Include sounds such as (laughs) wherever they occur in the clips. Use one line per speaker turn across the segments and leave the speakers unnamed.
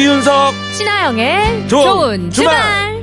이윤석
신하영의
좋은 주말.
주말.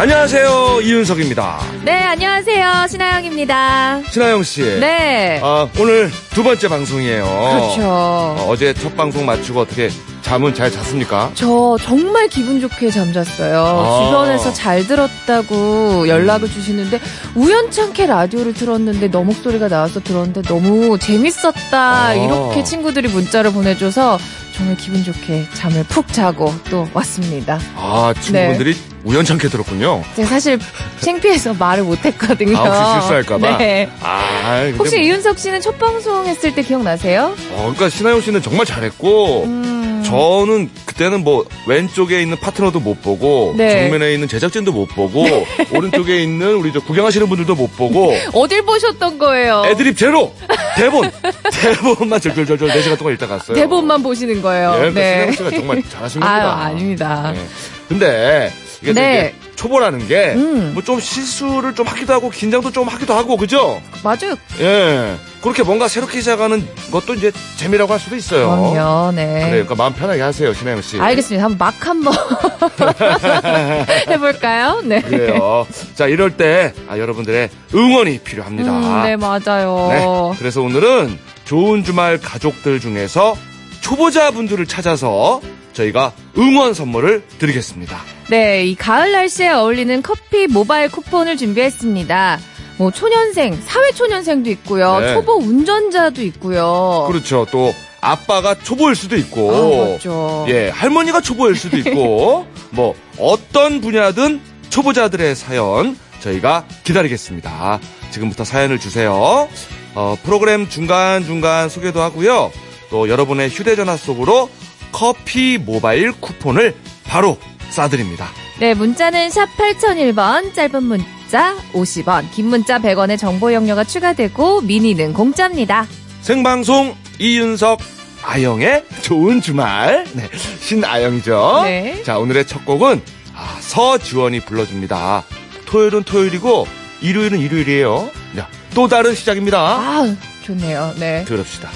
안녕하세요 이윤석입니다.
네, 안녕하세요. 신하영입니다.
신하영 씨.
네.
아, 오늘 두 번째 방송이에요.
그렇죠.
어, 어제 첫 방송 마치고 어떻게 잠은 잘 잤습니까?
저 정말 기분 좋게 잠잤어요.
아.
주변에서 잘 들었다고 연락을 주시는데 우연찮게 라디오를 틀었는데 너 목소리가 나와서 들었는데 너무 재밌었다
아.
이렇게 친구들이 문자를 보내줘서 정말 기분 좋게 잠을 푹 자고 또 왔습니다.
아 친구분들이 우연찮게 들었군요.
제가 사실 창피해서 말을 못했거든요.
아, 혹시 실수할까봐?
네.
아,
혹시
뭐-
이윤석 씨는 첫 방송 했을 때 기억나세요?
어, 그러니까 신하영 씨는 정말 잘했고
음.
저는 그때는 뭐 왼쪽에 있는 파트너도 못 보고
네.
정면에 있는 제작진도 못 보고 (laughs) 오른쪽에 있는 우리 저 구경하시는 분들도 못 보고
어딜 보셨던 거예요?
애드립 제로 대본 대본만 절절절절 4시간 동안 읽다 갔어요.
대본만 보시는 거예요.
예, 네. 신하영 씨가 정말 잘하신 겁니다. (laughs)
아유, 아닙니다.
네. 근데 이게 또
네.
초보라는 게 뭐좀
음.
실수를 좀 하기도 하고 긴장도 좀 하기도 하고 그죠?
맞아요.
예. 그렇게 뭔가 새롭게 시작하는 것도 이제 재미라고 할 수도 있어요.
그럼요, 네.
그래요. 그러니까 마음 편하게 하세요, 신하영 씨.
알겠습니다. 한번 막 한번 (laughs) 해볼까요? 네.
그래요. 자, 이럴 때 아, 여러분들의 응원이 필요합니다.
음, 네, 맞아요.
네. 그래서 오늘은 좋은 주말 가족들 중에서 초보자분들을 찾아서 저희가 응원 선물을 드리겠습니다.
네, 이 가을 날씨에 어울리는 커피 모바일 쿠폰을 준비했습니다. 뭐 초년생, 사회 초년생도 있고요.
네.
초보 운전자도 있고요.
그렇죠. 또 아빠가 초보일 수도 있고
아, 맞죠.
예, 할머니가 초보일 수도 있고 (laughs) 뭐 어떤 분야든 초보자들의 사연 저희가 기다리겠습니다. 지금부터 사연을 주세요. 어, 프로그램 중간중간 소개도 하고요. 또 여러분의 휴대전화 속으로 커피 모바일 쿠폰을 바로 쏴드립니다.
네, 문자는 샵 8001번, 짧은 문자 50원, 긴 문자 100원의 정보 용료가 추가되고 미니는 공짜입니다.
생방송 이윤석 아영의 좋은 주말. 네, 신아영이죠.
네.
자, 오늘의 첫 곡은 아, 서지원이 불러줍니다. 토요일은 토요일이고 일요일은 일요일이에요. 자, 또 다른 시작입니다.
아, 좋네요. 네.
들읍시다.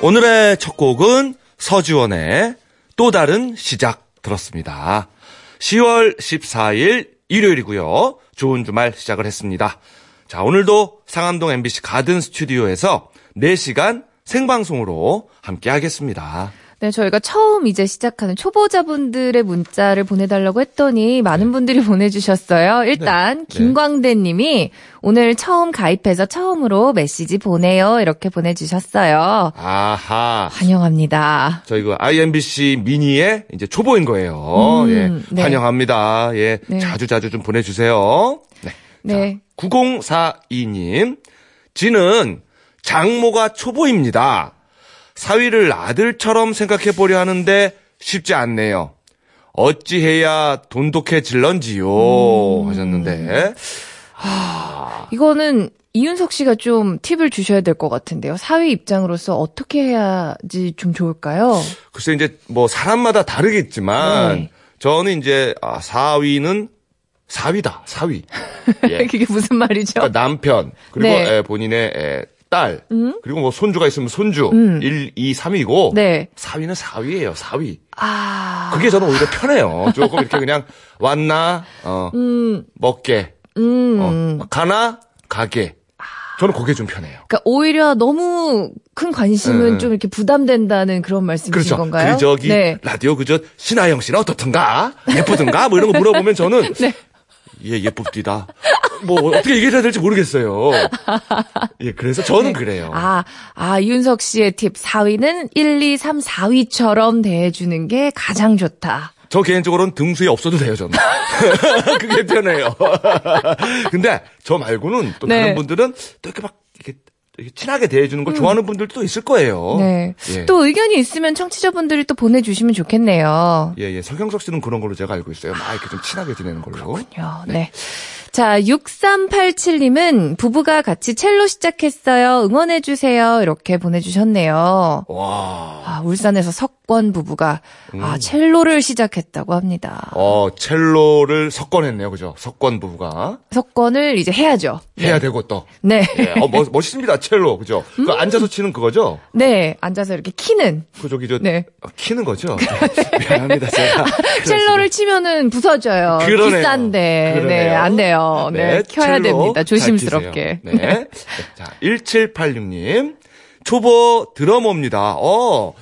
오늘의 첫 곡은 서지원의 또 다른 시작 들었습니다. 10월 14일 일요일이고요. 좋은 주말 시작을 했습니다. 자, 오늘도 상암동 MBC 가든 스튜디오에서 4시간 생방송으로 함께 하겠습니다.
네, 저희가 처음 이제 시작하는 초보자분들의 문자를 보내달라고 했더니 많은 분들이 보내주셨어요. 일단,
네.
김광대 님이 오늘 처음 가입해서 처음으로 메시지 보내요. 이렇게 보내주셨어요.
아하.
환영합니다.
저희 그 IMBC 미니의 이제 초보인 거예요.
음,
예.
네.
환영합니다. 예.
네.
자주 자주 좀 보내주세요. 네.
네.
9042님. 지는 장모가 초보입니다. 사위를 아들처럼 생각해 보려 하는데 쉽지 않네요. 어찌해야 돈독해질런지요.
음.
하셨는데.
이거는 이윤석 씨가 좀 팁을 주셔야 될 것 같은데요. 사위 입장으로서 어떻게 해야지 좀 좋을까요?
글쎄 이제 뭐 사람마다 다르겠지만
네.
저는 이제 아, 사위는 사위다. 사위. (laughs) 예.
그게 무슨 말이죠?
그러니까 남편 그리고
네.
에, 본인의 에, 딸
음?
그리고 뭐 손주가 있으면 손주
음.
1, 2, 3이고
네.
사위는 사위예요 사위
아.
그게 저는 오히려 편해요 조금 이렇게 그냥 왔나 어
음,
먹게
음.
어, 가나 가게 저는 그게 좀 편해요
그러니까 오히려 너무 큰 관심은
네.
좀 이렇게 부담된다는 그런 말씀이신
그렇죠
건가요?
그 저기
네.
라디오 그저 신하영 씨는 어떻든가 예쁘든가 뭐 이런 거 물어보면 저는 (laughs)
네.
예 예쁩디다 뭐 어떻게 얘기해야 될지 모르겠어요 예 그래서 저는 그래요
아, 아, 윤석 씨의 팁 4위는 1, 2, 3, 4위처럼 대해주는 게 가장 좋다.
저 개인적으로는 등수에 없어도 돼요, 저는. (laughs) 그게 편해요. (laughs) 근데 저 말고는 또
네.
다른 분들은 또 이렇게 막 이렇게 이렇게 친하게 대해주는 걸 좋아하는 분들도 있을 거예요.
음. 네.
예.
또 의견이 있으면 청취자분들이 또 보내주시면 좋겠네요.
예, 예. 서경석 씨는 그런 걸로 제가 알고 있어요. 막 이렇게 좀 친하게 지내는 걸로.
그렇군요. 네. 자, 6387님은 부부가 같이 첼로 시작했어요. 응원해주세요. 이렇게 보내주셨네요.
와.
아, 울산에서 석 권 부부가 아, 첼로를 시작했다고 합니다.
어, 첼로를 석권했네요. 그죠? 석권 부부가.
석권을 이제 해야죠.
해야 되고 또.
네.
예. 어, 멋, 멋있습니다. 첼로. 그죠? 그 앉아서 치는 그거죠?
네. 앉아서 이렇게 키는.
그 저기 저
네.
어, 키는 거죠? (laughs) 미안합니다. 제가. (laughs)
첼로를 치면은 부서져요.
그러네요.
비싼데.
그러네요.
네, 안 돼요. 네, 켜야
첼로
됩니다.
잘
조심스럽게.
키세요. 네. 자, 1786님. 초보 드러머입니다. 어,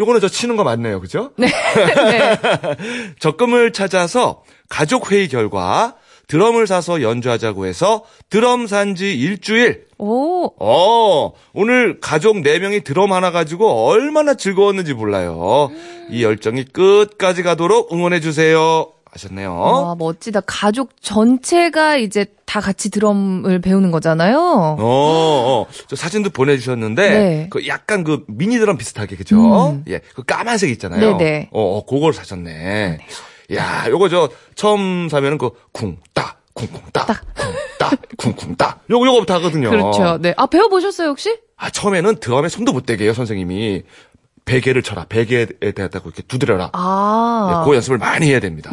요거는 저 치는 거 맞네요. 그죠?
네. 네. (laughs)
적금을 찾아서 가족 회의 결과 드럼을 사서 연주하자고 해서 드럼 산 지 일주일.
오.
어, 오늘 가족 4명이 드럼 하나 가지고 얼마나 즐거웠는지 몰라요. 이 열정이 끝까지 가도록 응원해주세요. 하셨네요.
와, 멋지다. 가족 전체가 이제 다 같이 드럼을 배우는 거잖아요.
어, 어, 저 사진도 보내주셨는데,
네.
그 약간 그 미니 드럼 비슷하게, 그죠?
음.
예, 그 까만색 있잖아요.
네네.
어, 어, 그걸 사셨네. 야, 요거 저 처음 사면은 그 쿵따, 쿵쿵따, 쿵따, 쿵쿵따. 요거 요거부터 하거든요.
그렇죠. 네. 아, 배워 보셨어요, 혹시?
아, 처음에는 드럼에 손도 못 대게 해요, 선생님이. 베개를 쳐라. 베개에 대하다고 이렇게 두드려라.
아.
네, 그 연습을 많이 해야 됩니다.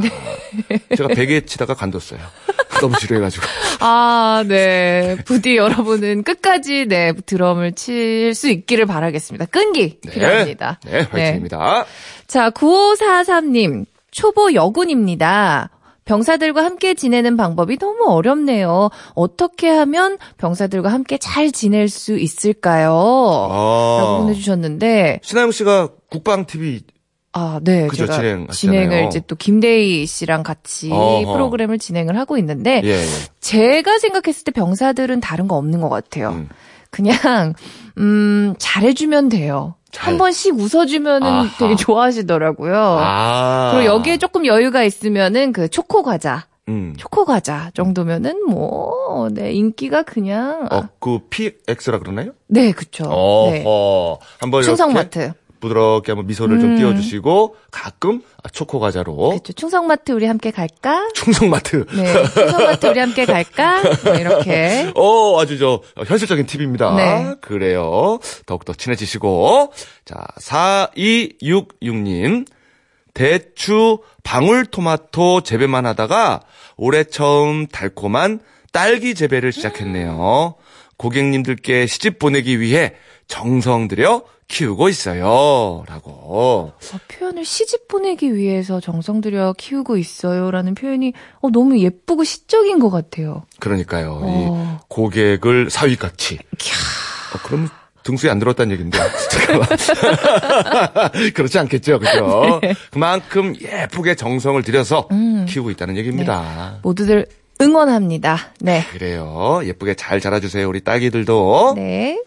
제가 베개 치다가 간뒀어요. (laughs) 너무 지루해가지고.
아, 네. 부디 여러분은 끝까지 네, 드럼을 칠 수 있기를 바라겠습니다. 끈기
네.
필요합니다.
네, 화이팅입니다.
자, 9543님. 초보 여군입니다. 병사들과 함께 지내는 방법이 너무 어렵네요. 어떻게 하면 병사들과 함께 잘 지낼 수 있을까요?
아.
라고 보내주셨는데,
신하영 씨가 국방 TV
아, 네.
그죠,
제가
진행하시잖아요.
진행을 이제 또 김대희 씨랑 같이
어허.
프로그램을 진행을 하고 있는데,
예, 예.
제가 생각했을 때 병사들은 다른 거 없는 것 같아요.
음.
그냥 음 잘해주면 돼요.
잘.
한 번씩 웃어주면은
아하.
되게 좋아하시더라고요.
아.
그리고 여기에 조금 여유가 있으면은 그 초코 과자,
음.
초코 과자 정도면은 뭐, 네, 인기가 그냥.
어, 그 PX라 그러나요?
네, 그쵸. 네.
어허. 한번
충성마트.
부드럽게 한번 미소를 좀
음.
띄워주시고 가끔 아, 초코 과자로
그쵸. 충성마트 우리 함께 갈까?
충성마트.
네. 충성마트 우리 함께 갈까? 뭐 이렇게. (laughs)
어, 아주 저 현실적인 팁입니다.
네.
그래요. 더욱더 친해지시고. 자, 4266님. 대추 방울토마토 재배만 하다가 올해 처음 달콤한 딸기 재배를 시작했네요. 고객님들께 시집 보내기 위해 정성 들여 키우고 있어요. 라고.
어, 표현을 시집 보내기 위해서 정성 들여 키우고 있어요 라는 표현이 어, 너무 예쁘고 시적인 것 같아요.
그러니까요.
어.
이 고객을 사위같이. 어, 그럼 등수에 안 들었다는 얘기인데. (laughs) (laughs) 그렇지 않겠죠. 그죠? (laughs) 그만큼 예쁘게 정성을 들여서
네. 음.
키우고 있다는 얘기입니다.
모두들 응원합니다. 네.
그래요. 예쁘게 잘 자라주세요. 우리 딸기들도.
네.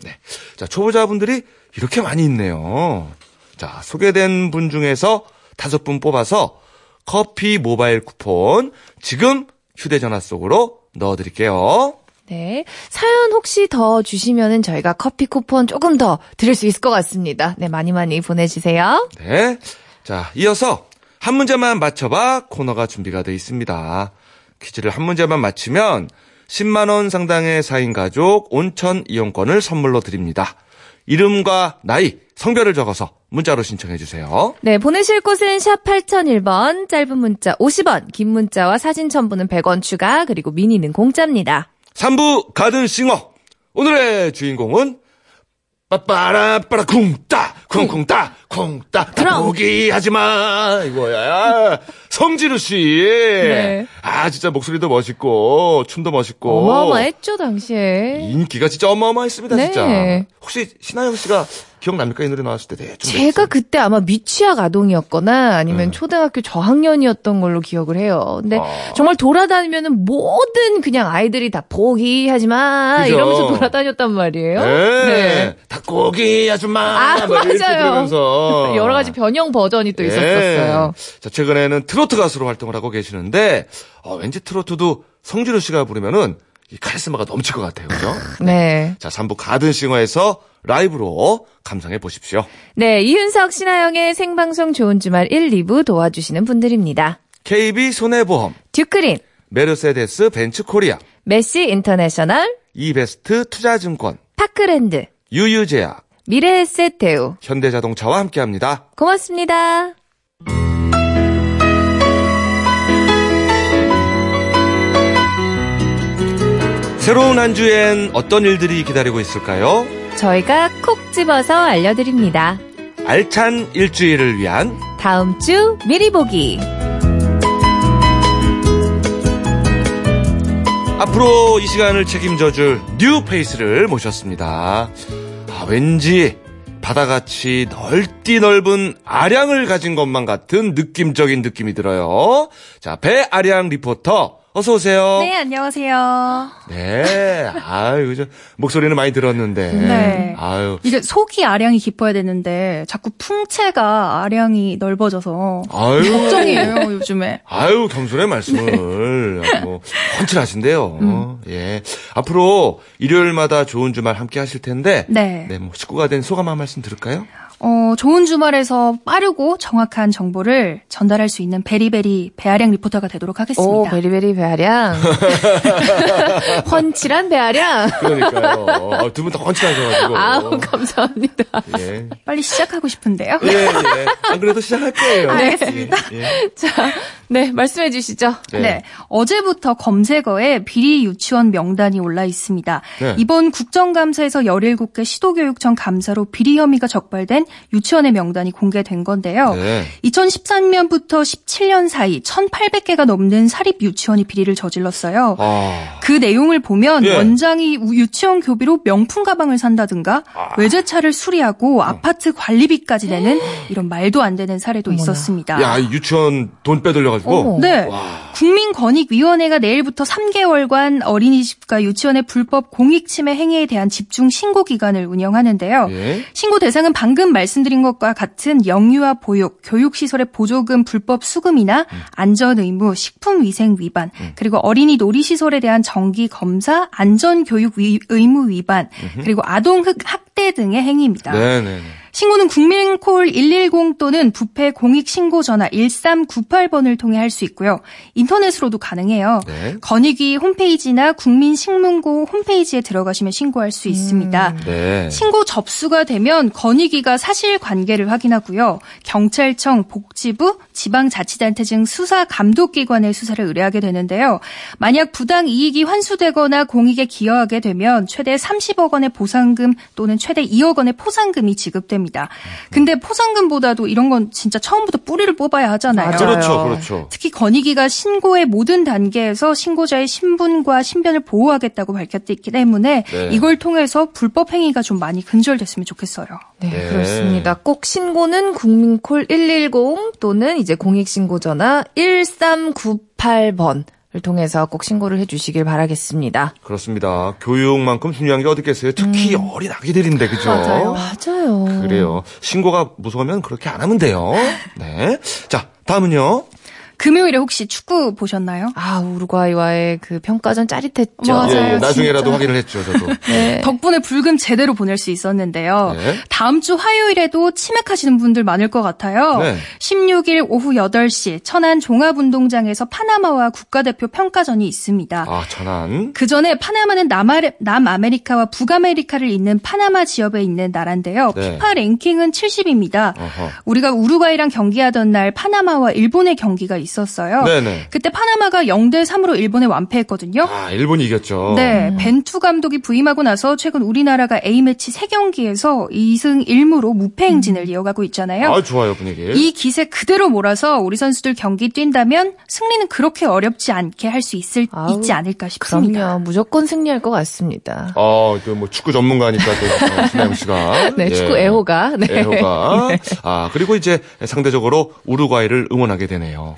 자, 초보자분들이 이렇게 많이 있네요. 자, 소개된 분 중에서 다섯 분 뽑아서 커피 모바일 쿠폰 지금 휴대전화 속으로 넣어드릴게요.
네. 사연 혹시 더 주시면은 저희가 커피 쿠폰 조금 더 드릴 수 있을 것 같습니다. 네, 많이 많이 보내주세요.
네. 자, 이어서 한 문제만 맞춰봐 코너가 준비가 되어 있습니다. 퀴즈를 한 문제만 맞히면 10만원 상당의 4인 가족 온천 이용권을 선물로 드립니다. 이름과 나이, 성별을 적어서 문자로 신청해 주세요.
네, 보내실 곳은 샵 8001번, 짧은 문자 50원, 긴 문자와 사진 첨부는 100원 추가, 그리고 미니는 공짜입니다.
3부 가든싱어. 오늘의 주인공은 빠빠라빠라 쿵따 쿵쿵 따 쿵따
그럼.
포기하지 마 이거야 성진우 씨.
네.
아 진짜 목소리도 멋있고 춤도 멋있고
어마어마했죠, 당시에.
인기가 진짜 어마어마했습니다
네.
진짜. 혹시 신하영 씨가 기억납니까 이 노래 나왔을 때 네, 좀
제가 그때 아마 미취학 아동이었거나 아니면
네.
초등학교 저학년이었던 걸로 기억을 해요. 근데
아.
정말 돌아다니면은 모든 그냥 아이들이 다 포기하지 마
그죠.
이러면서 돌아다녔단 말이에요.
네. 닭고기 아줌마
아, 맞아요.
부르면서 (laughs)
여러 가지 변형 버전이 또
예.
있었었어요.
자, 최근에는 트로트 가수로 활동을 하고 계시는데, 어, 왠지 트로트도 성진우 씨가 부르면은 이 카리스마가 넘칠 것 같아요. 그죠? (laughs)
네.
자, 3부 가든싱어에서 라이브로 감상해 보십시오.
네, 이윤석, 신아영의 생방송 좋은 주말 1, 2부 도와주시는 분들입니다.
KB 손해보험,
듀크린,
메르세데스 벤츠 코리아,
메시 인터내셔널,
이베스트 투자증권,
파크랜드,
유유제약,
미래에셋 대우.
현대자동차와 함께합니다.
고맙습니다.
새로운 한 주엔 어떤 일들이 기다리고 있을까요?
저희가 콕 집어서 알려드립니다.
알찬 일주일을 위한
다음 주 미리 보기.
앞으로 이 시간을 책임져줄 뉴 페이스를 모셨습니다. 아, 왠지 바다같이 넓디 넓은 아량을 가진 것만 같은 느낌적인 느낌이 들어요. 자, 배아량 리포터, 어서 오세요.
네, 안녕하세요.
네. 아유, 저 목소리는 많이 들었는데.
네.
아유.
이게 속이 아량이 깊어야 되는데 자꾸 풍채가 아량이 넓어져서
아유.
걱정이에요, 요즘에.
아유, 겸손의 말씀을 아주 뭐 헌칠하신데요.
음.
예. 앞으로 일요일마다 좋은 주말 함께 하실 텐데
네.
네, 뭐 식구가 된 소감 한 말씀 들을까요?
어, 좋은 주말에서 빠르고 정확한 정보를 전달할 수 있는 베리베리 배아량 리포터가 되도록 하겠습니다.
오, 베리베리 배아량. (laughs) 헌칠한 배아량.
그러니까요. 아, 두분다 헌칠하셔가지고.
아우, 감사합니다.
예.
빨리 시작하고 싶은데요.
예, 예. 안 그래도 시작할 거예요. (laughs)
알겠습니다.
예, 예.
자, 네, 말씀해 주시죠.
네. 어제부터 검색어에 비리 유치원 명단이 올라 있습니다.
네.
이번 국정감사에서 17개 시도교육청 감사로 비리 혐의가 적발된 유치원의 명단이 공개된 건데요.
네.
2013년부터 17년 사이 1,800개가 넘는 사립 유치원이 비리를 저질렀어요.
아.
그 내용을 보면
예.
원장이 우- 유치원 교비로 명품 가방을 산다든가
아.
외제차를 수리하고 아파트 관리비까지 내는 이런 말도 안 되는 사례도 있었습니다.
야, 이 유치원 돈 빼돌려가 지고.
어머.
네.
와.
국민권익위원회가 내일부터 3개월간 어린이집과 유치원의 불법 공익침해 행위에 대한 집중 신고 기간을 운영하는데요.
예.
신고 대상은 방금 말씀드린 것과 같은 영유아 보육, 교육시설의 보조금 불법 수금이나 안전의무, 식품위생 위반, 그리고 어린이 놀이시설에 대한 정기 검사, 안전교육 위- 의무 위반, 그리고 아동 흑- 학대 등의 행위입니다.
네네.
신고는 국민콜 110 또는 부패 공익 신고 전화 1398번을 통해 할 수 있고요. 인터넷으로도 가능해요.
네.
건익위 홈페이지나 국민신문고 홈페이지에 들어가시면 신고할 수 있습니다.
네.
신고 접수가 되면 건의기가 사실관계를 확인하고요. 경찰청, 복지부, 지방자치단체 등 수사 감독기관의 수사를 의뢰하게 되는데요. 만약 부당 이익이 환수되거나 공익에 기여하게 되면 최대 30억 원의 보상금 또는 최대 2억 원의 포상금이 지급됩니다. 근데 포상금보다도 이런 건 진짜 처음부터 뿌리를 뽑아야 하잖아요.
맞아요.
그렇죠, 그렇죠.
특히 건의기가 신 고의 모든 단계에서 신고자의 신분과 신변을 보호하겠다고 밝혔기 때문에
네.
이걸 통해서 불법 행위가 좀 많이 근절됐으면 좋겠어요.
네,
네.
그렇습니다. 꼭 신고는 국민콜 110 또는 이제 공익신고 전화 1398번 을 통해서 꼭 신고를 해주시길 바라겠습니다.
그렇습니다. 교육만큼 중요한 게 어디 있겠어요? 특히 어린 아기들인데, 그죠?
맞아요.
그래요. 신고가 무서우면 그렇게 안 하면 돼요. (laughs) 네. 자, 다음은요.
금요일에 혹시 축구 보셨나요?
아, 우루과이와의 그 평가전 짜릿했죠.
맞아요.
예, 예, 나중에라도
진짜.
확인을 했죠, 저도.
네.
덕분에 불금 제대로 보낼 수 있었는데요.
네.
다음 주 화요일에도 치맥하시는 분들 많을 것 같아요.
네.
16일 오후 8시 천안 종합운동장에서 파나마와 국가대표 평가전이 있습니다.
아, 천안.
그 전에 파나마는 남아레, 남아메리카와 북아메리카를 잇는 파나마 지역에 있는 나라인데요.
네.
피파 랭킹은 70입니다.
어허.
우리가 우루과이랑 경기하던 날 파나마와 일본의 경기가 있 었어요.
네네.
그때 파나마가 0대 3으로 일본에 완패했거든요.
아, 일본이 이겼죠.
네, 벤투 감독이 부임하고 나서 최근 우리나라가 A매치 3경기에서 2승 1무로 무패 행진을 이어가고 있잖아요.
아, 좋아요, 분위기.
이 기세 그대로 몰아서 우리 선수들 경기 뛴다면 승리는 그렇게 어렵지 않게 할 수 있을
아우,
있지 않을까 싶습니다.
그럼요. 무조건 승리할 것 같습니다.
어, 그뭐 축구 전문가니까 또 어, 신하영 씨가. (laughs)
네,
예.
축구 애호가. 네.
애호가. (laughs) 아, 그리고 이제 상대적으로 우루과이를 응원하게 되네요.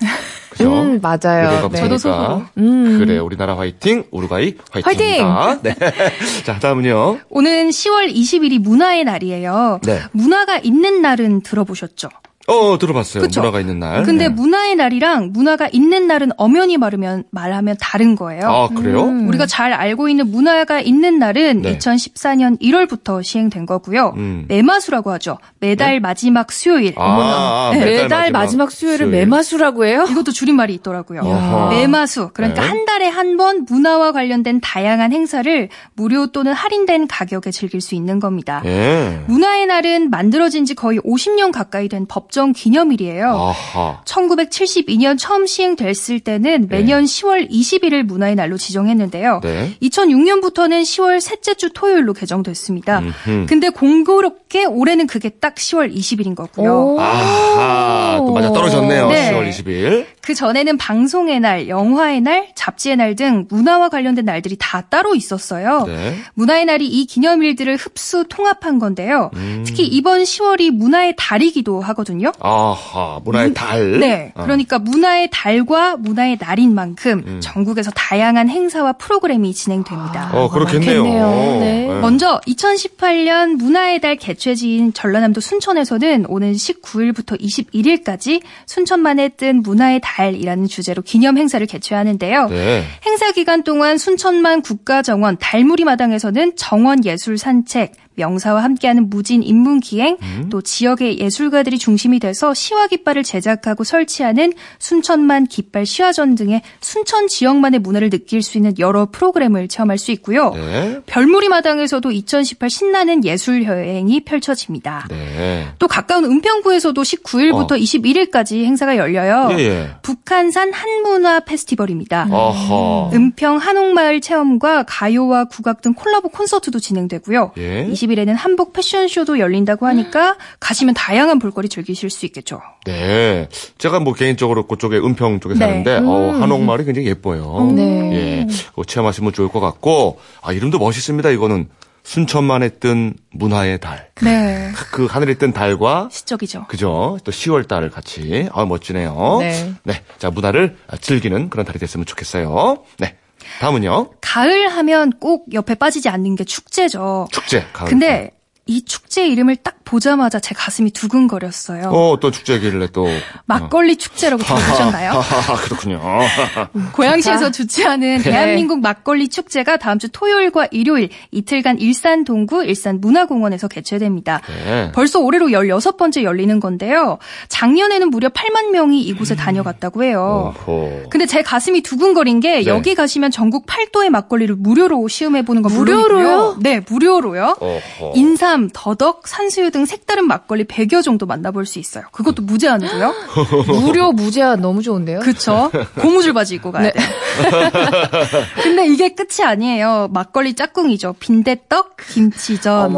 그죠?
음, 맞아요. 네.
저도. 속으로.
음.
그래, 우리나라 화이팅, 우루과이 화이팅입니다. 네. (laughs) 자, 다음은요.
오는 10월 20일이 문화의 날이에요.
네.
문화가 있는 날은 들어보셨죠?
어, 들어봤어요.
그쵸?
문화가 있는 날.
근데
네.
문화의 날이랑 문화가 있는 날은 엄연히 말하면 말하면 다른 거예요.
아, 그래요?
음.
우리가 잘 알고 있는 문화가 있는 날은
네.
2014년 1월부터 시행된 거고요.
음.
매마수라고 하죠. 매달 마지막 수요일.
아, 아,
네.
매달
매달 마지막 수요일을
수요일.
매마수라고 해요?
이것도 줄임말이 있더라고요.
어허.
매마수. 그러니까
네.
한 달에 한 번 문화와 관련된 다양한 행사를 무료 또는 할인된 가격에 즐길 수 있는 겁니다.
예.
문화의 날은 만들어진 지 거의 50년 가까이 된 법정 기념일이에요.
아하.
1972년 처음 시행됐을 때는 매년 10월 20일을 문화의 날로 지정했는데요.
네.
2006년부터는 10월 셋째 주 토요일로 개정됐습니다.
음흠.
근데 공교롭게 올해는 그게 딱 10월 20일인 거고요.
오.
아하. 또 맞아 떨어졌네요.
네.
10월 20일.
그 전에는 방송의 날, 영화의 날, 잡지의 날 등 문화와 관련된 날들이 다 따로 있었어요.
네.
문화의 날이 이 기념일들을 흡수 통합한 건데요.
음.
특히 이번 10월이 문화의 달이기도 하거든요.
아하. 문화의 달.
네.
어.
그러니까 문화의 달과 문화의 날인 만큼
음.
전국에서 다양한 행사와 프로그램이 진행됩니다.
어,
그렇겠네요. 네.
네.
먼저 2018년 문화의 달 개최지인 전라남도 순천에서는 오는 19일부터 21일까지 순천만에 뜬 문화의 달 이라는 주제로 기념 행사를 개최하는데요.
네.
행사 기간 동안 순천만 국가정원 달무리 마당에서는 정원 예술 산책, 명사와 함께하는 무진 인문 기행,
음.
또 지역의 예술가들이 중심이 돼서 시화 깃발을 제작하고 설치하는 순천만 깃발 시화전 등의 순천 지역만의 문화를 느낄 수 있는 여러 프로그램을 체험할 수 있고요.
네.
별무리 마당에서도 2018 신나는 예술 여행이 펼쳐집니다.
네.
또 가까운 은평구에서도 19일부터
어.
21일까지 행사가 열려요.
예, 예.
북한산 한문화 페스티벌입니다.
어허.
은평 한옥마을 체험과 가요와 국악 등 콜라보 콘서트도 진행되고요.
예.
20일에는 한복 패션쇼도 열린다고 하니까 가시면 다양한 볼거리 즐기실 수 있겠죠.
네. 제가 뭐 개인적으로 그쪽에 은평 쪽에
네.
사는데, 어,
음.
한옥마을이 굉장히 예뻐요.
네.
예. 그거 체험하시면 좋을 것 같고, 아, 이름도 멋있습니다. 이거는 순천만에 뜬 문화의 달.
네.
그 하늘에 뜬 달과
시적이죠.
그죠? 또 10월 달을 같이. 아, 멋지네요.
네.
자, 문화를 즐기는 그런 달이 됐으면 좋겠어요. 네. 다음은요.
가을 하면 꼭 옆에 빠지지 않는 게 축제죠.
축제. 가을.
근데 이 축제 이름을 딱 보자마자 제 가슴이 두근거렸어요.
어, 어떤 축제길래 또.
막걸리 축제라고 들어보셨나요?
아, (laughs) 그렇군요. (laughs)
고양시에서 주최하는
네.
대한민국 막걸리 축제가 다음 주 토요일과 일요일 이틀간 일산 동구 일산 문화공원에서 개최됩니다.
네.
벌써 올해로 16번째 열리는 건데요. 작년에는 무려 8만 명이 이곳에 다녀갔다고 해요.
오호.
근데 제 가슴이 두근거린 게
네.
여기 가시면 전국 8도의 막걸리를 무료로 시음해 보는 건
무료로요?
물론이고요. 네, 무료로요.
어허.
인 삼, 더덕, 산수유 등 색다른 막걸리 100여 정도 만나볼 수 있어요. 그것도 무제한으로요. (laughs)
무료 무제한 너무 좋은데요?
그쵸? 고무줄 바지 입고 가야
네.
돼요. (laughs) 근데 이게 끝이 아니에요. 막걸리 짝꿍이죠. 빈대떡, 김치전.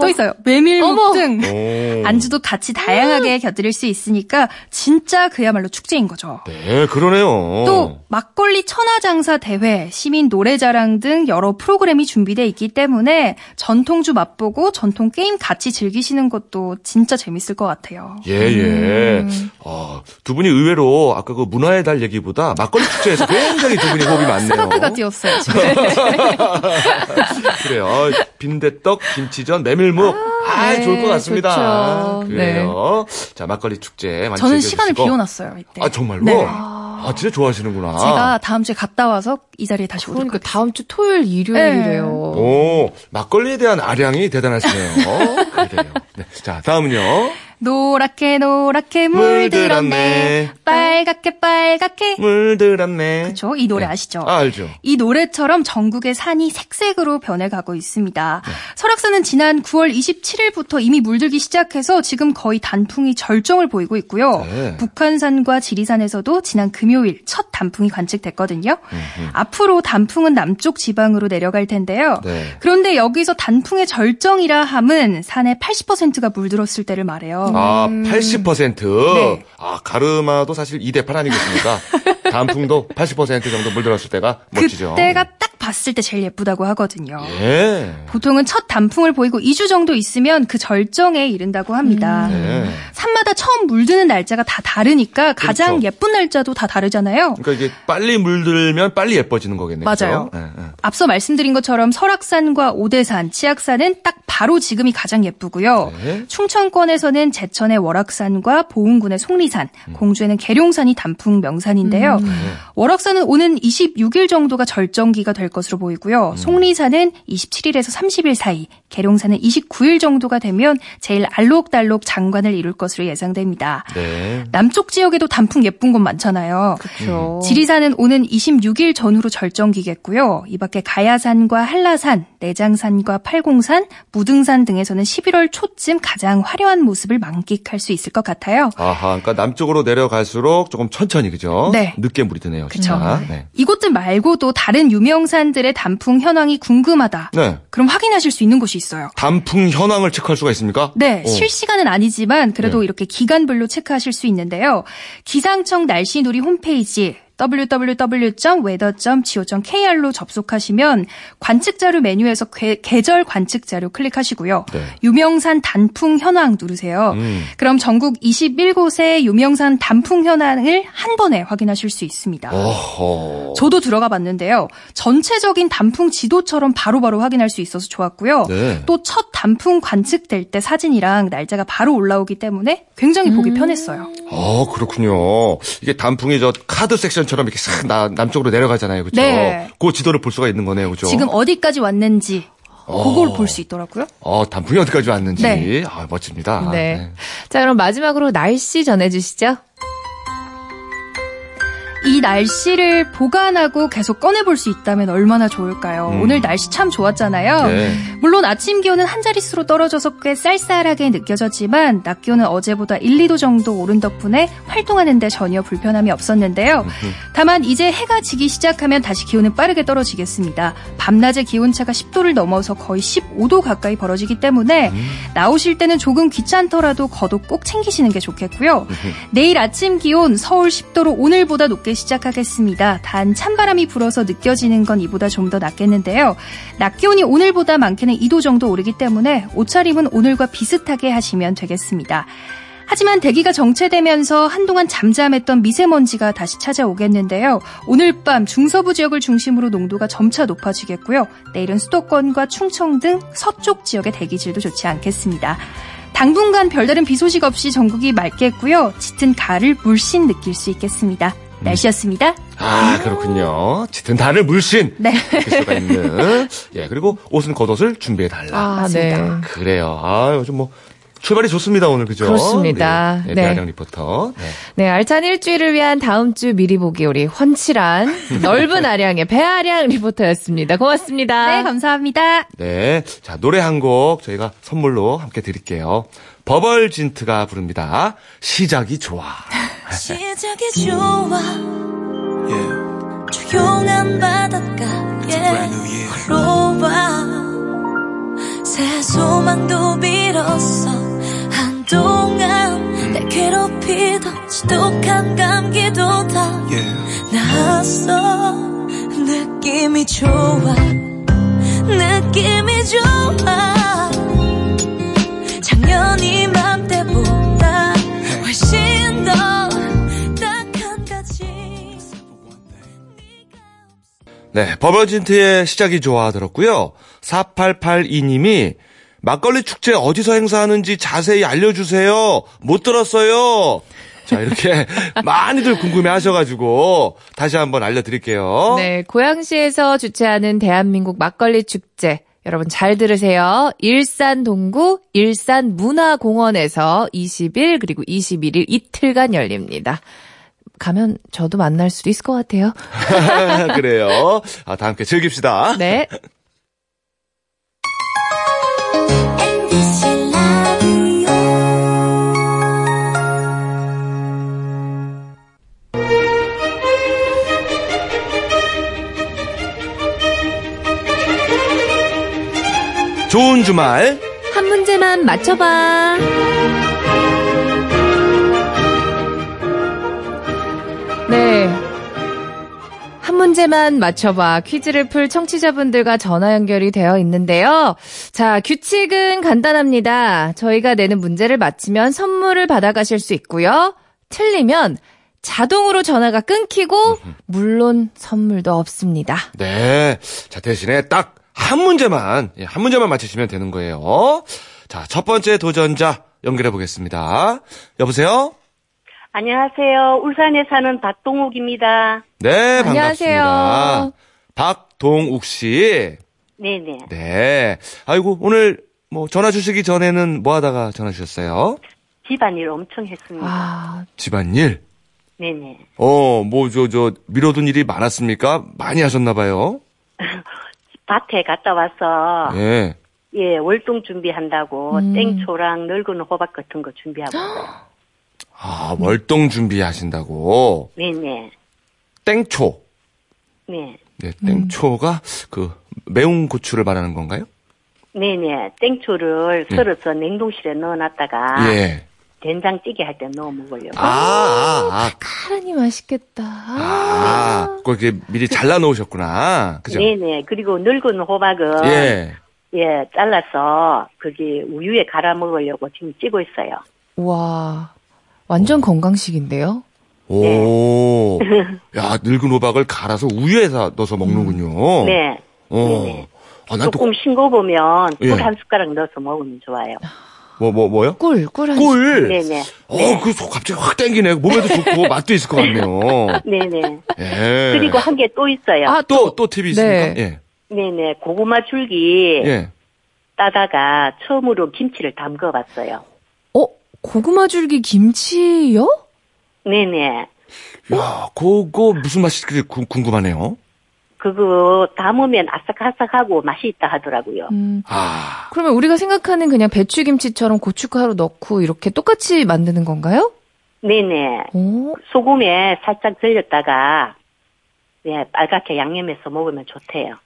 또 있어요. 메밀묵. 등
오.
안주도 같이 다양하게 곁들일 수 있으니까 진짜 그야말로 축제인 거죠.
네, 그러네요.
또 막걸리 천하장사 대회, 시민 노래자랑 등 여러 프로그램이 준비돼 있기 때문에 전통주 맛보 고 전통 게임 같이 즐기시는 것도 진짜 재밌을 것 같아요.
예, 예.
음.
어, 두 분이 의외로 아까 그 문화의 달 얘기보다 막걸리 축제에서 굉장히 두 분이 호흡이 (laughs) 많네요.
스타트가 뛰었어요. (laughs)
그래요. 어, 빈대떡, 김치전, 메밀묵. 아,
네,
좋을 것 같습니다.
좋죠.
그래요. 자, 막걸리 축제 많이
저는
즐겨주시고.
시간을 비워놨어요. 이때.
아, 정말로?
네.
아, 진짜 좋아하시는구나.
제가 다음 주에 갔다 와서 이 자리에 다시 오도록
그러니까
하겠습니다.
다음 주 토요일 일요일이래요.
오, 막걸리에 대한 아량이 대단하시네요. (laughs) 그래요. 네. 자, 다음은요.
노랗게 노랗게
물들었네.
빨갛게 빨갛게.
물들었네.
그렇죠. 이 노래
네.
아시죠?
아, 알죠.
이 노래처럼 전국의 산이 색색으로 변해가고 있습니다.
네.
설악산은 지난 9월 27일부터 이미 물들기 시작해서 지금 거의 단풍이 절정을 보이고 있고요.
네.
북한산과 지리산에서도 지난 금요일 첫 단풍이 관측됐거든요. 앞으로 단풍은 남쪽 지방으로 내려갈 텐데요.
네.
그런데 여기서 단풍의 절정이라 함은 산의 80%가 물들었을 때를 말해요.
아, 80%.
음. 네.
아, 가르마도 사실 2대8 아니겠습니까? (laughs) 단풍도 80% 정도 물들었을 때가 멋지죠.
그때가 딱 봤을 때 제일 예쁘다고 하거든요.
예.
보통은 첫 단풍을 보이고 2주 정도 있으면 그 절정에 이른다고 합니다.
예.
산마다 처음 물드는 날짜가 다 다르니까 가장
그렇죠.
예쁜 날짜도 다 다르잖아요.
그러니까 이게 빨리 물들면 빨리 예뻐지는 거겠네요.
맞아요.
예, 예.
앞서 말씀드린 것처럼 설악산과 오대산, 치악산은 딱 바로 지금이 가장 예쁘고요.
네.
충청권에서는 제천의 월악산과 보은군의 속리산, 공주에는 계룡산이 단풍 명산인데요. 월악산은 오는 26일 정도가 절정기가 될 것으로 보이고요. 속리산은 27일에서 30일 사이, 계룡산은 29일 정도가 되면 제일 알록달록 장관을 이룰 것으로 예상됩니다.
네.
남쪽 지역에도 단풍 예쁜 곳 많잖아요.
그렇죠.
지리산은 오는 26일 전후로 절정기겠고요. 이 밖에 가야산과 한라산, 내장산과 팔공산, 무등산 등에서는 11월 초쯤 가장 화려한 모습을 만끽할 수 있을 것 같아요.
아하, 그러니까 남쪽으로 내려갈수록 조금 천천히 그죠?
네.
늦게 물이 드네요. 진짜. 네.
이곳들 말고도 다른 유명산 들의 단풍 현황이 궁금하다.
네.
그럼 확인하실 수 있는 곳이 있어요.
단풍 현황을 체크할 수가 있습니까?
네,
어.
실시간은 아니지만 그래도
네.
이렇게 기간별로 체크하실 수 있는데요. 기상청 날씨놀이 홈페이지 www.weather.go.kr로 접속하시면 관측 자료 메뉴에서 궤- 계절 관측 자료 클릭하시고요.
네.
유명산 단풍 현황 누르세요.
음.
그럼 전국 21곳의 유명산 단풍 현황을 한 번에 확인하실 수 있습니다.
어허.
저도 들어가 봤는데요. 전체적인 단풍 지도처럼 바로바로 확인할 수 있어서 좋았고요.
네.
또첫 단풍 관측될 때 사진이랑 날짜가 바로 올라오기 때문에 굉장히 보기 편했어요.
어, 그렇군요. 이게 단풍이 저 카드 섹션 처럼 이렇게 싹 나, 남쪽으로 내려가잖아요. 그죠?
네.
그 지도를 볼 수가 있는 거네요. 그죠?
지금 어디까지 왔는지 그걸 볼 수 있더라고요.
어, 단풍이 어디까지 왔는지.
네.
아, 멋집니다.
네. 자, 그럼 마지막으로 날씨 전해주시죠.
이 날씨를 보관하고 계속 꺼내볼 수 있다면 얼마나 좋을까요?
음.
오늘 날씨 참 좋았잖아요.
네.
물론 아침 기온은 한 자릿수로 떨어져서 꽤 쌀쌀하게 느껴졌지만 낮 기온은 어제보다 1, 2도 정도 오른 덕분에 활동하는데 전혀 불편함이 없었는데요. 다만 이제 해가 지기 시작하면 다시 기온은 빠르게 떨어지겠습니다. 밤낮의 기온차가 10도를 넘어서 거의 15도 가까이 벌어지기 때문에 나오실 때는 조금 귀찮더라도 겉옷 꼭 챙기시는 게 좋겠고요. 내일 아침 기온 서울 10도로 오늘보다 높게 시작하겠습니다. 단 찬바람이 불어서 느껴지는 건 이보다 좀더 낮겠는데요. 낮 기온이 오늘보다 많게는 2도 정도 오르기 때문에 옷차림은 오늘과 비슷하게 하시면 되겠습니다. 하지만 대기가 정체되면서 한동안 잠잠했던 미세먼지가 다시 찾아오겠는데요. 오늘 밤 중서부 지역을 중심으로 농도가 점차 높아지겠고요. 내일은 수도권과 충청 등 서쪽 지역의 대기질도 좋지 않겠습니다. 당분간 별다른 비 소식 없이 전국이 맑겠고요. 짙은 가을 물씬 느낄 수 있겠습니다. 날씨였습니다.
아, 그렇군요. 짙은 달을 물씬.
네.
느낄 수가 있는. 예, 그리고 옷은 겉옷을 준비해달라.
아,
맞습니다.
네.
그래요. 아, 요즘 뭐, 출발이 좋습니다, 오늘. 그죠?
그렇습니다.
네. 네,
네.
배아량 리포터. 네.
네, 알찬 일주일을 위한 다음 주 미리 보기 우리 훤칠한 (laughs) 넓은 아량의 배아량 리포터였습니다. 고맙습니다.
네, 감사합니다.
네. 자, 노래 한 곡 저희가 선물로 함께 드릴게요. 버벌진트가 부릅니다. 시작이 좋아. (laughs)
시작이 좋아 조용한 바닷가에 걸어와. 새 소망도 빌었어 한동안 날 괴롭히던 지독한 감기도 다 나았어. 느낌이 좋아. 느낌이 좋아
네, 버벌진트의 시작이 좋아 들었고요. 4882님이 막걸리 축제 어디서 행사하는지 자세히 알려주세요. 못 들었어요. 자, 이렇게 (laughs) 많이들 궁금해 하셔가지고 다시 한번 알려드릴게요.
네, 고양시에서 주최하는 대한민국 막걸리 축제. 여러분 잘 들으세요. 일산 동구 일산 문화공원에서 20일 그리고 21일 이틀간 열립니다. 가면 저도 만날 수도 있을 것 같아요. (laughs)
그래요. 아, 다 함께 즐깁시다.
네.
좋은 주말.
한 문제만 맞춰봐. 네. 한 문제만 맞춰봐 퀴즈를 풀 청취자분들과 전화 연결이 되어 있는데요. 자, 규칙은 간단합니다. 저희가 내는 문제를 맞히면 선물을 받아가실 수 있고요. 틀리면 자동으로 전화가 끊기고 물론 선물도 없습니다.
네. 자, 대신에 딱 한 문제만, 예, 한 문제만 맞히시면 되는 거예요. 자, 첫 번째 도전자 연결해 보겠습니다. 여보세요?
안녕하세요. 울산에 사는 박동욱입니다.
네,
안녕하세요.
반갑습니다. 박동욱 씨.
네네.
네. 아이고, 오늘 뭐 전화 주시기 전에는 뭐 하다가 전화 주셨어요?
집안일 엄청 했습니다.
아,
집안일?
네네.
어, 뭐, 저, 저, 미뤄둔 일이 많았습니까? 많이 하셨나봐요. (laughs)
밭에 갔다 와서
예.
예 월동 준비한다고
음.
땡초랑 늙은 호박 같은 거 준비하고 (gasps) 있어요.
아, 월동 준비하신다고.
네네.
땡초.
네.
네, 땡초가 그 매운 고추를 말하는 건가요?
네네. 땡초를
예.
썰어서 냉동실에 넣어놨다가
예.
된장찌개 할 때 넣어 먹으려고.
아, 아, 아.
카라니 맛있겠다.
아, 이렇게 미리 잘라 놓으셨구나. 그죠?
네네. 그리고 늙은 호박은
예.
예 잘라서 거기 우유에 갈아 먹으려고 지금 찌고 있어요.
와, 완전 건강식인데요?
오. 야, 늙은 호박을 갈아서 우유에다 넣어서 먹는군요.
네.
어.
네네.
아, 난 또,
조금 싱거우면
예.
꿀한 숟가락 넣어서 먹으면 좋아요.
뭐, 뭐, 뭐요?
꿀, 꿀 한.
꿀!
네네.
어, 그, 속 갑자기 확 땡기네. 몸에도 좋고, (laughs) 맛도 있을 것 같네요.
네네.
예.
그리고 한 개 또 있어요.
아,
또, 또 팁이 있습니까?
네.
예.
네네. 고구마 줄기
예.
따다가 처음으로 김치를 담궈 봤어요.
어, 고구마 줄기 김치요?
네네.
야, 그거 무슨 구- 궁금하네요.
그거 담으면 아삭아삭하고 맛이 있다 하더라고요.
음,
아,
그러면 우리가 생각하는 그냥 배추김치처럼 고춧가루 넣고 이렇게 똑같이 만드는 건가요?
네네.
오,
소금에 살짝 절렸다가 네, 빨갛게 양념해서 먹으면 좋대요.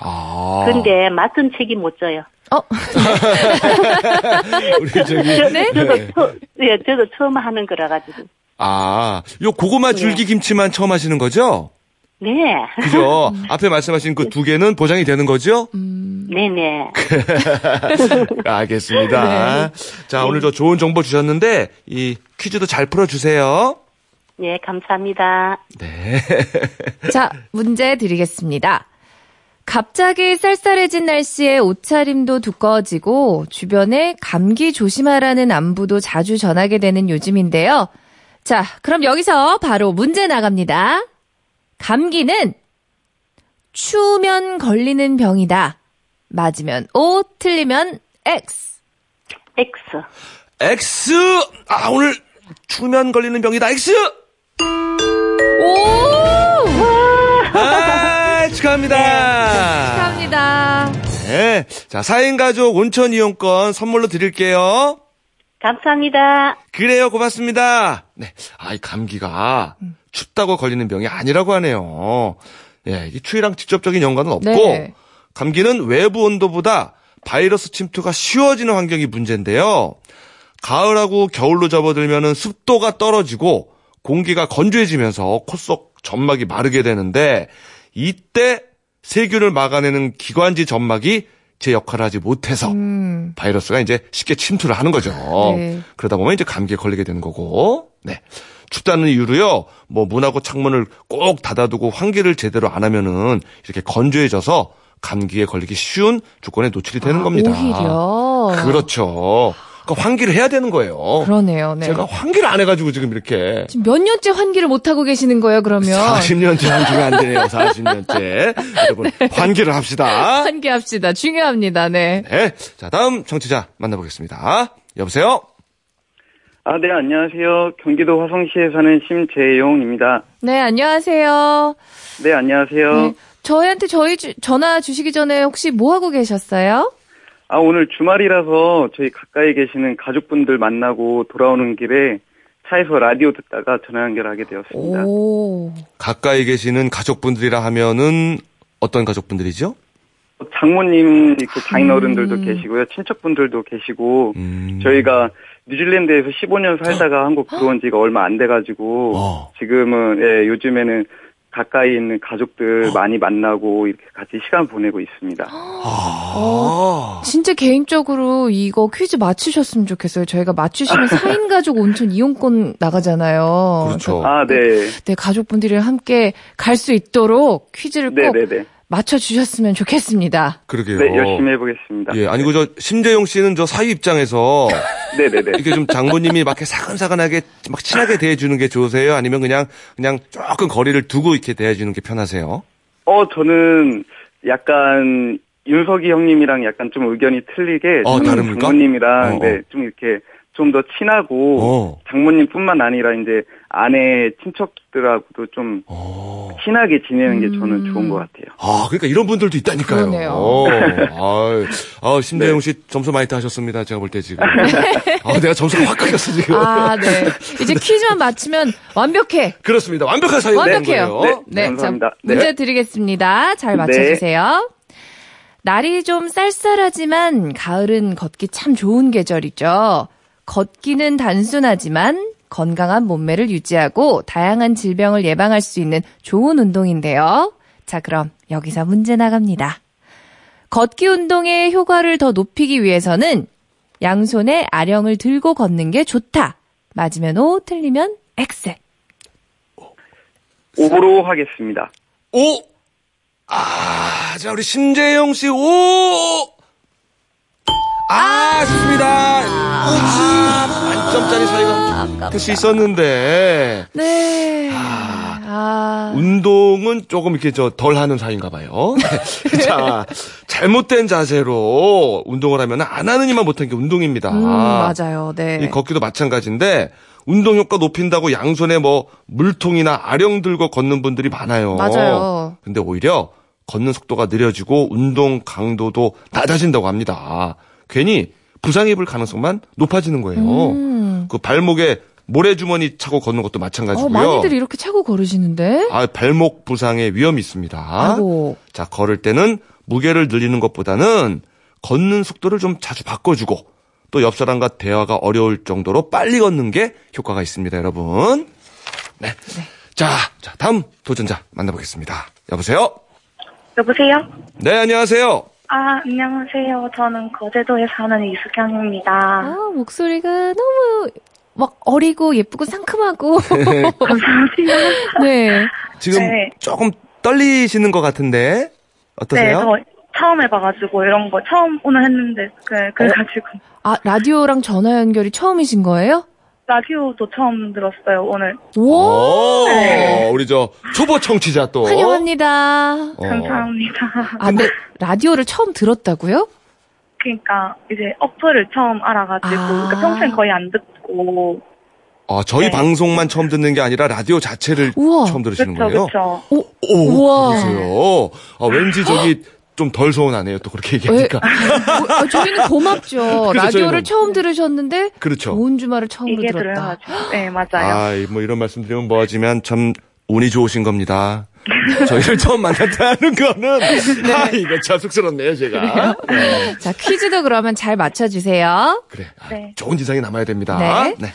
아.
근데 맛은 책임 못 져요.
어, (laughs)
우리 저기.
네?
저도, 처, 네, 저도 처음 하는 거라 가지고.
아, 요 고구마 줄기 김치만 처음 하시는 거죠?
네.
그죠? (laughs) 앞에 말씀하신 그 두 개는 보장이 되는 거죠?
음,
네네. (laughs)
알겠습니다. 자, 오늘 저 좋은 정보 주셨는데, 이 퀴즈도 잘 풀어주세요.
네, 감사합니다.
네.
자, 문제 드리겠습니다. 갑자기 쌀쌀해진 날씨에 옷차림도 두꺼워지고 주변에 감기 조심하라는 안부도 자주 전하게 되는 요즘인데요. 자, 그럼 여기서 바로 문제 나갑니다. 감기는 추우면 걸리는 병이다. 맞으면 O, 틀리면 X.
X.
X! 아, 오늘 추면 걸리는 병이다. X!
오!
아, 축하합니다.
감사합니다.
네. 자, 4인 가족 온천 이용권 선물로 드릴게요.
감사합니다.
그래요, 고맙습니다. 네. 아, 이 감기가 춥다고 걸리는 병이 아니라고 하네요. 예, 이 추위랑 직접적인 연관은 없고,
네.
감기는 외부 온도보다 바이러스 침투가 쉬워지는 환경이 문제인데요. 가을하고 겨울로 접어들면은 습도가 떨어지고 공기가 건조해지면서 코 속 점막이 마르게 되는데 이때 세균을 막아내는 기관지 점막이 제 역할을 하지 못해서
음,
바이러스가 이제 쉽게 침투를 하는 거죠.
네.
그러다 보면 이제 감기에 걸리게 되는 거고, 네. 춥다는 이유로요, 뭐 문하고 창문을 꼭 닫아두고 환기를 제대로 안 하면은 이렇게 건조해져서 감기에 걸리기 쉬운 조건에 노출이 되는
아,
겁니다.
오히려.
그렇죠. 그러니까 환기를 해야 되는 거예요.
그러네요. 네.
제가 환기를 안 해가지고 지금 이렇게
지금 몇 년째 환기를 못 하고 계시는 거예요, 그러면?
40년째 (laughs) 환기가 안 되네요. 40년째. 여러분 환기를 합시다.
환기합시다. 중요합니다. 네.
네. 자 다음 청취자 만나보겠습니다. 여보세요.
아, 네, 안녕하세요. 경기도 화성시에 사는 심재용입니다.
네, 안녕하세요.
네, 안녕하세요.
네, 저희한테 저희 주- 전화 주시기 전에 혹시 뭐 하고 계셨어요?
아, 오늘 주말이라서 저희 가까이 계시는 가족분들 만나고 돌아오는 길에 차에서 라디오 듣다가 전화 연결하게 되었습니다.
오.
가까이 계시는 가족분들이라 하면은 어떤 가족분들이죠?
장모님, 이렇게 장인어른들도
음.
계시고요. 친척분들도 계시고,
음.
저희가 뉴질랜드에서 15년 살다가 한국 들어온 지가 얼마 안 돼가지고,
어.
지금은, 예, 요즘에는 가까이 있는 가족들 많이 만나고 이렇게 같이 시간 보내고 있습니다.
아.
진짜 개인적으로 이거 퀴즈 맞추셨으면 좋겠어요. 저희가 맞추시면 (laughs) 4인 가족 온천 이용권 나가잖아요.
그렇죠.
아, 네.
네, 가족분들이랑 함께 갈 수 있도록 퀴즈를 꼭
네네네.
맞춰주셨으면 좋겠습니다.
그러게요.
네, 열심히 해보겠습니다.
예, 아니고 저 심재용 씨는 저 사위 입장에서 (laughs)
네네네.
이렇게 좀 장모님이 막 이렇게 사근사근하게 막 친하게 대해주는 게 좋으세요? 아니면 그냥 그냥 조금 거리를 두고 이렇게 대해주는 게 편하세요?
어, 저는 약간 윤석이 형님이랑 약간 좀 의견이 틀리게
어?
장모님이랑
어, 어.
네, 좀 이렇게 좀 더 친하고
어.
장모님뿐만 아니라 이제 아내 친척들하고도 좀
어.
친하게 지내는 게
음.
저는 좋은 것 같아요.
아, 그러니까 이런 분들도 있다니까요.
그러네요.
어, 아, 아, 심재용
네.
씨 점수 많이 따셨습니다. 제가 볼 때 지금. 아, 내가 점수가 확 깎였어, 지금.
아, 네. 이제 퀴즈만 맞추면 완벽해.
그렇습니다. 완벽한 사유
완벽해요.
거예요.
네, 감사합니다.
자, 문제
네.
드리겠습니다. 잘 맞춰주세요. 날이 좀 쌀쌀하지만 가을은 걷기 참 좋은 계절이죠. 걷기는 단순하지만 건강한 몸매를 유지하고 다양한 질병을 예방할 수 있는 좋은 운동인데요. 자, 그럼 여기서 문제 나갑니다. 걷기 운동의 효과를 더 높이기 위해서는 양손에 아령을 들고 걷는 게 좋다. 맞으면 O, 틀리면 X.
오로 하겠습니다.
오! 아, 자, 우리 심재영 씨, 오! 아, 아쉽습니다. 아, 만점짜리 사이가 될 수 있었는데.
네. 아.
운동은 조금 이렇게 저 덜 하는 사이인가 봐요. (laughs) 자, 잘못된 자세로 운동을 하면 안 하는 이만 못한 게 운동입니다.
음, 맞아요. 네.
이 걷기도 마찬가지인데 운동 효과 높인다고 양손에 뭐 물통이나 아령 들고 걷는 분들이 많아요.
맞아요.
근데 오히려 걷는 속도가 느려지고 운동 강도도 낮아진다고 합니다. 괜히 부상 입을 가능성만 높아지는 거예요.
음.
그 발목에 모래주머니 차고 걷는 것도 마찬가지고요.
어, 많이들 이렇게 차고 걸으시는데?
아, 발목 부상의 위험이 있습니다.
아이고.
자, 걸을 때는 무게를 늘리는 것보다는 걷는 속도를 좀 자주 바꿔주고 또 옆 사람과 대화가 어려울 정도로 빨리 걷는 게 효과가 있습니다, 여러분. 네. 자, 자, 다음 도전자 만나보겠습니다. 여보세요?
여보세요?
네, 안녕하세요.
아, 안녕하세요. 저는 거제도에 사는 이수경입니다.
아, 목소리가 너무 막 어리고 예쁘고 상큼하고. (laughs)
감사합니다.
네.
지금
네.
조금 떨리시는 것 같은데
네,
어떠세요?
저 처음 해봐가지고 이런 거 처음 오늘 했는데, 그, 그래가지고.
아, 라디오랑 전화 연결이 처음이신 거예요?
라디오도 처음 들었어요, 오늘.
오!
오,
네.
우리 저 초보 청취자 또.
환영합니다.
어.
감사합니다.
아, 근데 라디오를 처음 들었다고요?
그러니까 이제 어플을 처음 알아가지고,
아.
그러니까 평소엔 거의 안 듣고.
아, 저희
네.
방송만 처음 듣는 게 아니라 라디오 자체를
우와.
처음 들으시는
그쵸,
거예요?
그쵸.
오,
오,
우와.
그러세요. 아, 왠지 저기 좀 덜 서운하네요. 또 그렇게
왜?
얘기하니까.
뭐, 아, 저희는 고맙죠. (laughs) 라디오를
저희는.
처음 들으셨는데
그렇죠.
좋은 주말을 처음으로
이게
들었다.
들어가지고. 네, 맞아요.
아, 뭐 이런 말씀 드리면 뭐하지만 참 운이 좋으신 겁니다. (laughs) 저희를 처음 만났다는 거는 아, 이거 참 쑥스럽네요, 제가. 네.
자, 퀴즈도 그러면 잘 맞춰주세요.
그래. 아,
네.
좋은 인상이 남아야 됩니다.
네.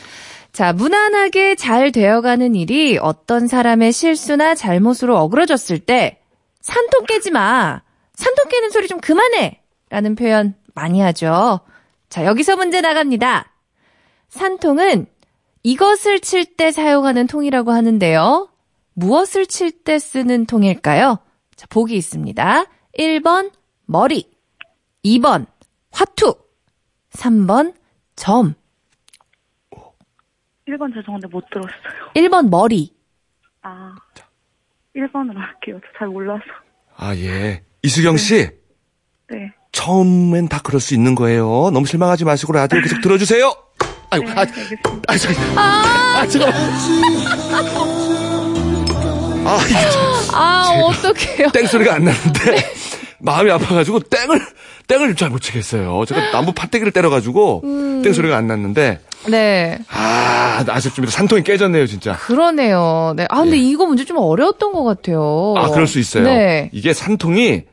자, 무난하게 잘 되어가는 일이 어떤 사람의 실수나 잘못으로 어그러졌을 때, 산통 깨지 마! 산통 깨는 소리 좀 그만해! 라는 표현 많이 하죠. 자, 여기서 문제 나갑니다. 산통은 이것을 칠 때 사용하는 통이라고 하는데요. 무엇을 칠 때 쓰는 통일까요? 자, 보기 있습니다. 1번, 머리. 2번, 화투. 3번, 점.
1번 죄송한데 못 들었어요.
1번 머리.
아. 1번으로 할게요. 저잘 몰라서.
아, 예. 이수경 씨.
네.
처음엔 다 그럴 수 있는 거예요. 너무 실망하지 마시고 라디오 계속 (laughs) 들어주세요. 아유,
네,
아. 아, 저기. 아, 잠깐만. 아, 이게 참
아, 어떡해요.
땡 소리가 안 나는데. 마음이 아파가지고 땡을, 땡을 잘 못 치겠어요. 제가 (laughs) 나무 판때기를 때려가지고 땡소리가 안 났는데.
네.
아, 아쉽습니다. 산통이 깨졌네요, 진짜.
그러네요. 네. 아, 근데
예.
이거 문제 좀 어려웠던 것 같아요.
아, 그럴 수 있어요.
네.
이게 산통이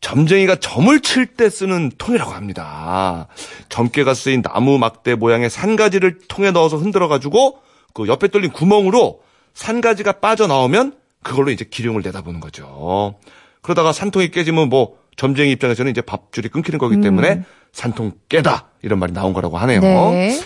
점쟁이가 점을 칠 때 쓰는 통이라고 합니다. 점괘가 쓰인 나무 막대 모양의 산가지를 통에 넣어서 흔들어가지고 그 옆에 뚫린 구멍으로 산가지가 빠져나오면 그걸로 이제 기룡을 내다보는 거죠. 그러다가 산통이 깨지면 뭐 점쟁이 입장에서는 이제 밥줄이 끊기는 거기 때문에 산통 깨다 이런 말이 나온 거라고 하네요.
네.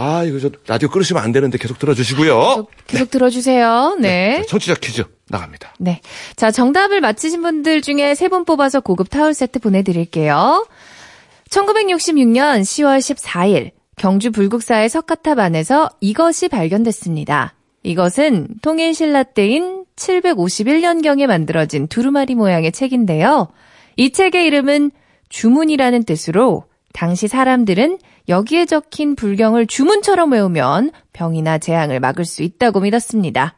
아 이거 저 라디오 끊으시면 안 되는데 계속 들어주시고요.
계속 들어주세요. 네.
청취자 퀴즈 나갑니다.
네. 자, 정답을 맞히신 분들 중에 세 분 뽑아서 고급 타월 세트 보내드릴게요. 1966년 10월 14일, 경주 불국사의 석가탑 안에서 이것이 발견됐습니다. 이것은 통일신라 때인 751년경에 만들어진 두루마리 모양의 책인데요. 이 책의 이름은 주문이라는 뜻으로 당시 사람들은 여기에 적힌 불경을 주문처럼 외우면 병이나 재앙을 막을 수 있다고 믿었습니다.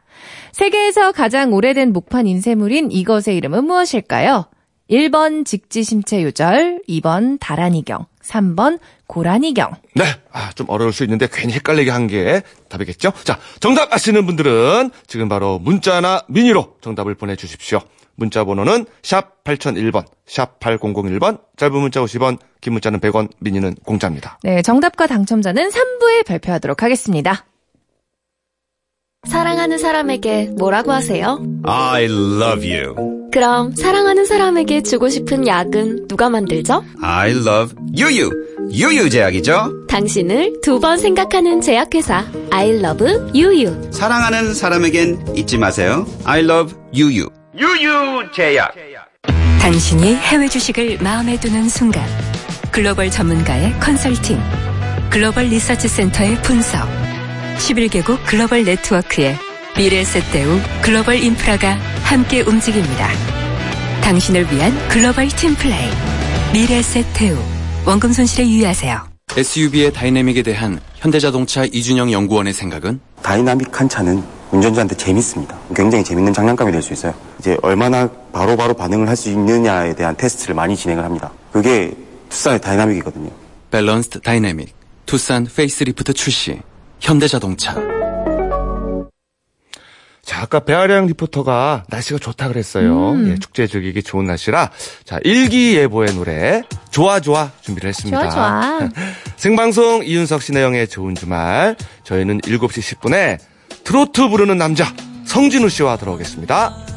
세계에서 가장 오래된 목판 인쇄물인 이것의 이름은 무엇일까요? 1번 직지심체유절, 2번 다란이경, 3번 고란이경.
네, 아, 좀 어려울 수 있는데 괜히 헷갈리게 한 게 답이겠죠? 자, 정답 아시는 분들은 지금 바로 문자나 미니로 정답을 보내주십시오. 문자 번호는 샵 8001번, 샵 8001번, 짧은 문자 50원, 긴 문자는 100원, 미니는 공짜입니다.
네, 정답과 당첨자는 3부에 발표하도록 하겠습니다.
사랑하는 사람에게 뭐라고 하세요?
I love you.
그럼 사랑하는 사람에게 주고 싶은 약은 누가 만들죠?
I love 유유. 유유 제약이죠.
당신을 두 번 생각하는 제약회사 I love 유유.
사랑하는 사람에겐 잊지 마세요. I love 유유. 유유 제약.
당신이 해외 주식을 마음에 두는 순간 글로벌 전문가의 컨설팅 글로벌 리서치 센터의 분석 11개국 글로벌 네트워크의 미래에셋 대우 글로벌 인프라가 함께 움직입니다. 당신을 위한 글로벌 팀플레이 미래에셋 대우 원금 손실에 유의하세요.
SUV의 다이내믹에 대한 현대자동차 이준영 연구원의 생각은
다이나믹한 차는 운전자한테 재밌습니다. 굉장히 재밌는 장난감이 될 수 있어요. 이제 얼마나 바로 바로 반응을 할 수 있느냐에 대한 테스트를 많이 진행을 합니다. 그게 투싼의 다이나믹이거든요.
balanced dynamic 투싼 페이스리프트 출시 현대자동차
자, 아까 배아량 리포터가 날씨가 좋다 그랬어요.
음.
예, 축제 즐기기 좋은 날씨라. 자, 일기예보의 노래, 좋아, 좋아 준비를 했습니다.
좋아, 좋아. (laughs)
생방송 이윤석 신혜영의 좋은 주말. 저희는 7시 10분에 트로트 부르는 남자, 성진우 씨와 들어오겠습니다.